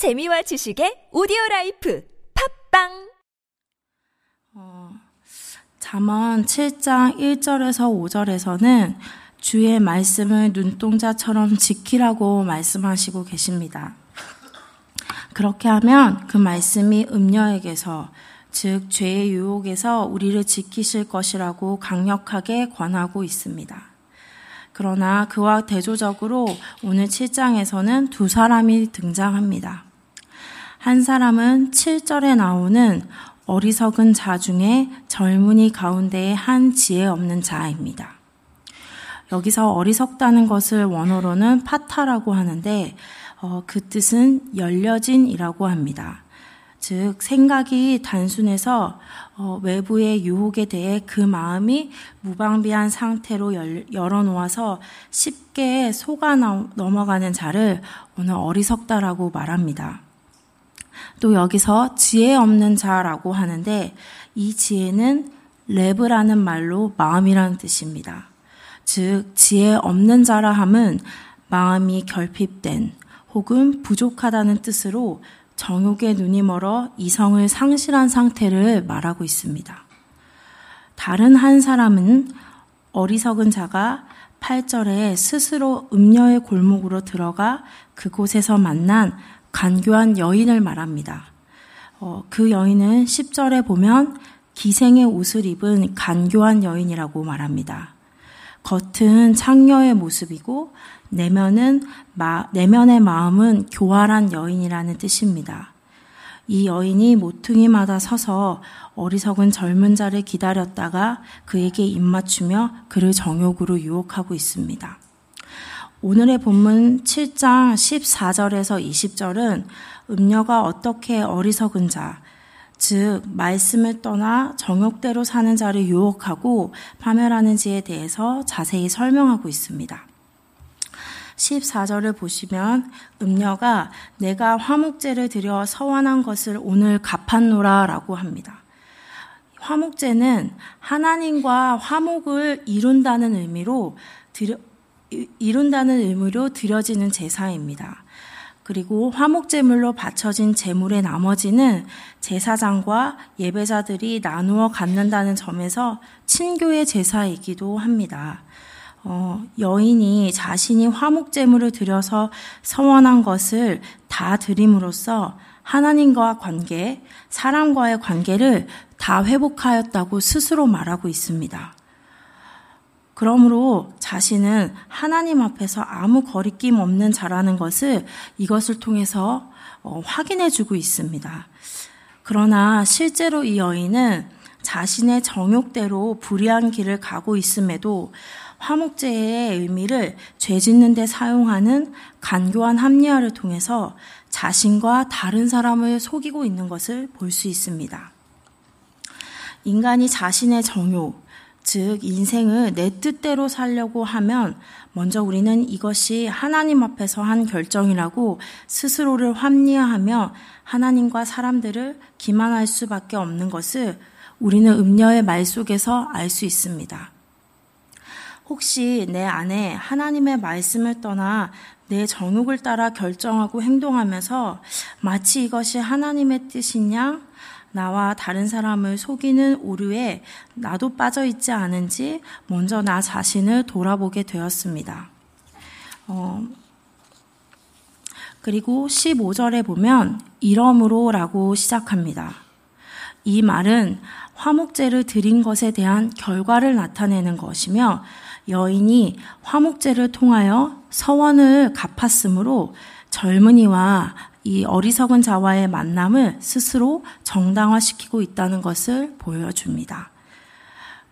재미와 지식의 오디오 라이프 팟빵 어, 잠언 7장 1절에서 5절에서는 주의 말씀을 눈동자처럼 지키라고 말씀하시고 계십니다. 그렇게 하면 그 말씀이 음녀에게서 즉 죄의 유혹에서 우리를 지키실 것이라고 강력하게 권하고 있습니다. 그러나 그와 대조적으로 오늘 7장에서는 두 사람이 등장합니다. 한 사람은 7절에 나오는 어리석은 자 중에 젊은이 가운데의 한 지혜 없는 자입니다. 여기서 어리석다는 것을 원어로는 파타라고 하는데 어, 그 뜻은 열려진이라고 합니다. 즉 생각이 단순해서 어, 외부의 유혹에 대해 그 마음이 무방비한 상태로 열, 열어놓아서 쉽게 속아 넘어가는 자를 오늘 어리석다라고 말합니다. 또 여기서 지혜 없는 자라고 하는데 이 지혜는 레브라는 말로 마음이라는 뜻입니다. 즉 지혜 없는 자라 함은 마음이 결핍된 혹은 부족하다는 뜻으로 정욕의 눈이 멀어 이성을 상실한 상태를 말하고 있습니다. 다른 한 사람은 어리석은 자가 8절에 스스로 음녀의 골목으로 들어가 그곳에서 만난 간교한 여인을 말합니다. 어, 그 여인은 10절에 보면 기생의 옷을 입은 간교한 여인이라고 말합니다. 겉은 창녀의 모습이고 내면은 마, 내면의 마음은 교활한 여인이라는 뜻입니다. 이 여인이 모퉁이마다 서서 어리석은 젊은 자를 기다렸다가 그에게 입맞추며 그를 정욕으로 유혹하고 있습니다. 오늘의 본문 7장 14절에서 20절은 음녀가 어떻게 어리석은 자, 즉 말씀을 떠나 정욕대로 사는 자를 유혹하고 파멸하는지에 대해서 자세히 설명하고 있습니다. 14절을 보시면 음녀가 내가 화목제를 드려 서원한 것을 오늘 갚았노라라고 합니다. 화목제는 하나님과 화목을 이룬다는 의미로 드려, 이룬다는 의미로 드려지는 제사입니다. 그리고 화목제물로 바쳐진 제물의 나머지는 제사장과 예배자들이 나누어 갖는다는 점에서 친교의 제사이기도 합니다. 어, 여인이 자신이 화목제물을 드려서 서원한 것을 다 드림으로써 하나님과 관계, 사람과의 관계를 다 회복하였다고 스스로 말하고 있습니다. 그러므로 자신은 하나님 앞에서 아무 거리낌 없는 자라는 것을 이것을 통해서 어, 확인해 주고 있습니다. 그러나 실제로 이 여인은 자신의 정욕대로 불의한 길을 가고 있음에도 화목제의 의미를 죄 짓는 데 사용하는 간교한 합리화를 통해서 자신과 다른 사람을 속이고 있는 것을 볼 수 있습니다. 인간이 자신의 정욕, 즉, 인생을 내 뜻대로 살려고 하면 먼저 우리는 이것이 하나님 앞에서 한 결정이라고 스스로를 합리화하며 하나님과 사람들을 기만할 수밖에 없는 것을 우리는 음녀의 말 속에서 알 수 있습니다. 혹시 내 안에 하나님의 말씀을 떠나 내 정욕을 따라 결정하고 행동하면서 마치 이것이 하나님의 뜻이냐 나와 다른 사람을 속이는 오류에 나도 빠져 있지 않은지 먼저 나 자신을 돌아보게 되었습니다. 어, 그리고 15절에 보면 이러므로 라고 시작합니다. 이 말은 화목제를 드린 것에 대한 결과를 나타내는 것이며 여인이 화목제를 통하여 서원을 갚았으므로 젊은이와 이 어리석은 자와의 만남을 스스로 정당화시키고 있다는 것을 보여줍니다.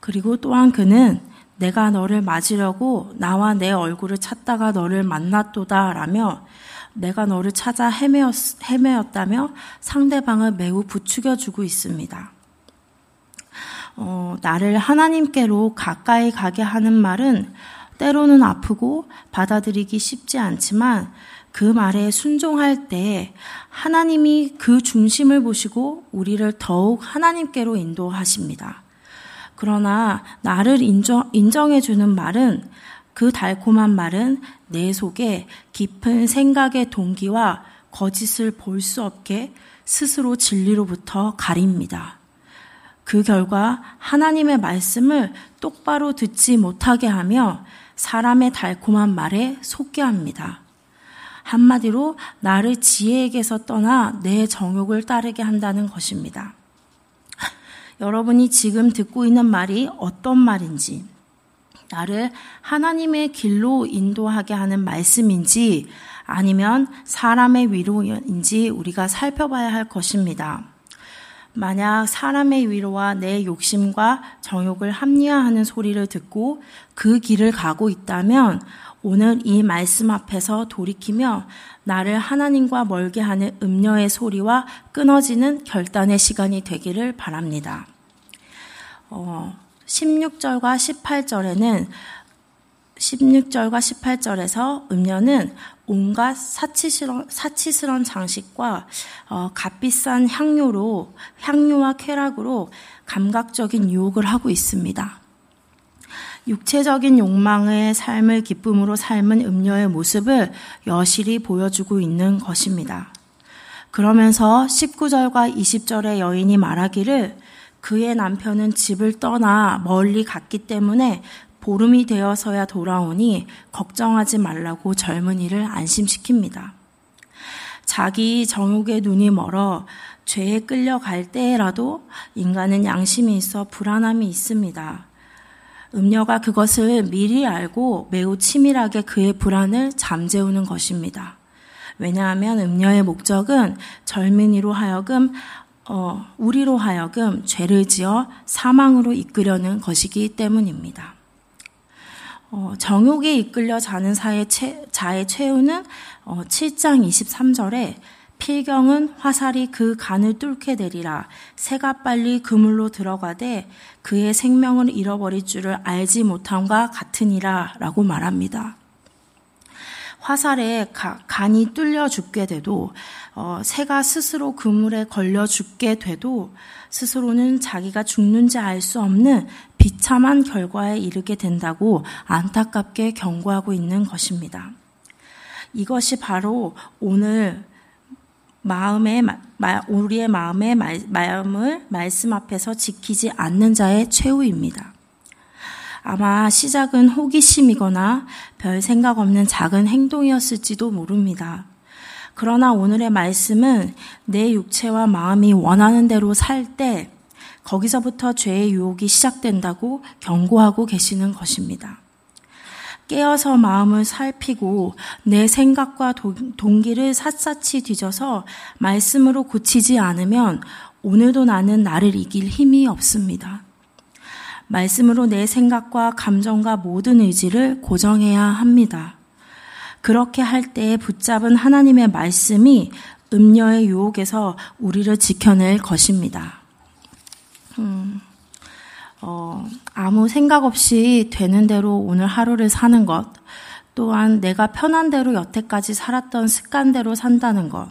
그리고 또한 그는 내가 너를 맞으려고 나와 내 얼굴을 찾다가 너를 만났도다 라며 내가 너를 찾아 헤매었, 헤매었다며 상대방을 매우 부추겨 주고 있습니다. 어, 나를 하나님께로 가까이 가게 하는 말은 때로는 아프고 받아들이기 쉽지 않지만 그 말에 순종할 때 하나님이 그 중심을 보시고 우리를 더욱 하나님께로 인도하십니다. 그러나 나를 인정, 인정해주는 말은 그 달콤한 말은 내 속에 깊은 생각의 동기와 거짓을 볼 수 없게 스스로 진리로부터 가립니다. 그 결과 하나님의 말씀을 똑바로 듣지 못하게 하며 사람의 달콤한 말에 속게 합니다. 한마디로 나를 지혜에게서 떠나 내 정욕을 따르게 한다는 것입니다. 여러분이 지금 듣고 있는 말이 어떤 말인지, 나를 하나님의 길로 인도하게 하는 말씀인지 아니면 사람의 위로인지 우리가 살펴봐야 할 것입니다. 만약 사람의 위로와 내 욕심과 정욕을 합리화하는 소리를 듣고 그 길을 가고 있다면 오늘 이 말씀 앞에서 돌이키며 나를 하나님과 멀게 하는 음녀의 소리와 끊어지는 결단의 시간이 되기를 바랍니다. 어, 16절과 18절에는 16절과 18절에서 음녀는 온갖 사치스러운, 사치스러운 장식과 어, 값비싼 향료로 향료와 쾌락으로 감각적인 유혹을 하고 있습니다. 육체적인 욕망의 삶을 기쁨으로 삶은 음녀의 모습을 여실히 보여주고 있는 것입니다. 그러면서 19절과 20절의 여인이 말하기를 그의 남편은 집을 떠나 멀리 갔기 때문에 보름이 되어서야 돌아오니 걱정하지 말라고 젊은이를 안심시킵니다. 자기 정욕의 눈이 멀어 죄에 끌려갈 때라도 인간은 양심이 있어 불안함이 있습니다. 음녀가 그것을 미리 알고 매우 치밀하게 그의 불안을 잠재우는 것입니다. 왜냐하면 음녀의 목적은 젊은이로 하여금 어, 우리로 하여금 죄를 지어 사망으로 이끌려는 것이기 때문입니다. 어, 정욕에 이끌려 자는 사의 최, 자의 최후는 어, 7장 23절에 필경은 화살이 그 간을 뚫게 되리라 새가 빨리 그물로 들어가되 그의 생명을 잃어버릴 줄을 알지 못함과 같으니라라고 말합니다. 화살에 가, 간이 뚫려 죽게 돼도 어, 새가 스스로 그물에 걸려 죽게 돼도 스스로는 자기가 죽는지 알 수 없는 비참한 결과에 이르게 된다고 안타깝게 경고하고 있는 것입니다. 이것이 바로 오늘 마음의 우리의 마음의 마음을 말씀 앞에서 지키지 않는 자의 최후입니다. 아마 시작은 호기심이거나 별 생각 없는 작은 행동이었을지도 모릅니다. 그러나 오늘의 말씀은 내 육체와 마음이 원하는 대로 살 때 거기서부터 죄의 유혹이 시작된다고 경고하고 계시는 것입니다. 깨어서 마음을 살피고 내 생각과 동기를 샅샅이 뒤져서 말씀으로 고치지 않으면 오늘도 나는 나를 이길 힘이 없습니다. 말씀으로 내 생각과 감정과 모든 의지를 고정해야 합니다. 그렇게 할때 붙잡은 하나님의 말씀이 음녀의 유혹에서 우리를 지켜낼 것입니다. 음, 어, 아무 생각 없이 되는 대로 오늘 하루를 사는 것, 또한 내가 편한 대로 여태까지 살았던 습관대로 산다는 것,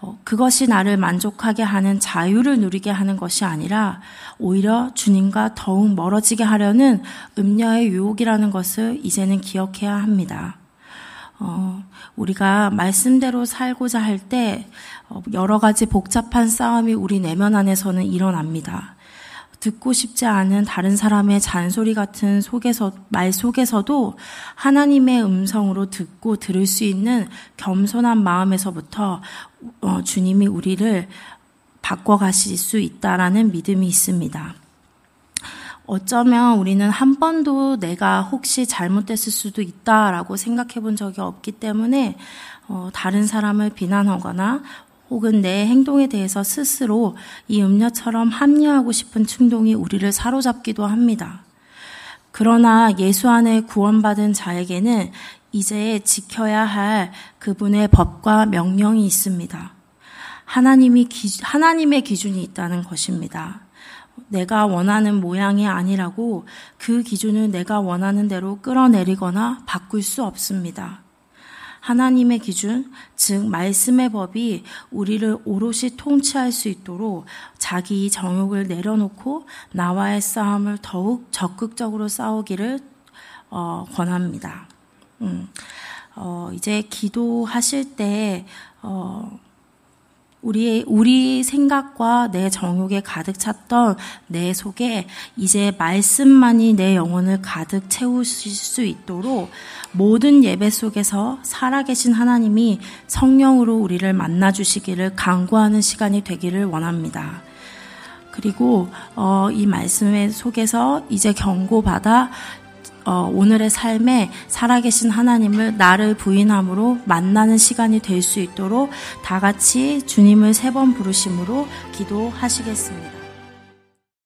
어, 그것이 나를 만족하게 하는 자유를 누리게 하는 것이 아니라 오히려 주님과 더욱 멀어지게 하려는 음녀의 유혹이라는 것을 이제는 기억해야 합니다. 어, 우리가 말씀대로 살고자 할때 어, 여러 가지 복잡한 싸움이 우리 내면 안에서는 일어납니다. 듣고 싶지 않은 다른 사람의 잔소리 같은 속에서, 말 속에서도 하나님의 음성으로 듣고 들을 수 있는 겸손한 마음에서부터 어, 주님이 우리를 바꿔가실 수 있다라는 믿음이 있습니다. 어쩌면 우리는 한 번도 내가 혹시 잘못됐을 수도 있다라고 생각해 본 적이 없기 때문에 어, 다른 사람을 비난하거나 혹은 내 행동에 대해서 스스로 이 음녀처럼 합리화하고 싶은 충동이 우리를 사로잡기도 합니다. 그러나 예수 안에 구원받은 자에게는 이제 지켜야 할 그분의 법과 명령이 있습니다. 하나님이 기, 하나님의 기준이 있다는 것입니다. 내가 원하는 모양이 아니라고 그 기준을 내가 원하는 대로 끌어내리거나 바꿀 수 없습니다. 하나님의 기준, 즉 말씀의 법이 우리를 오롯이 통치할 수 있도록 자기 정욕을 내려놓고 나와의 싸움을 더욱 적극적으로 싸우기를 어, 권합니다. 음. 어, 이제 기도하실 때, 어, 우리, 우리 생각과 내 정욕에 가득 찼던 내 속에 이제 말씀만이 내 영혼을 가득 채우실 수 있도록 모든 예배 속에서 살아계신 하나님이 성령으로 우리를 만나 주시기를 강구하는 시간이 되기를 원합니다. 그리고 어, 이 말씀의 속에서 이제 경고받아 어, 오늘의 삶에 살아계신 하나님을 나를 부인함으로 만나는 시간이 될 수 있도록 다 같이 주님을 세 번 부르심으로 기도하시겠습니다.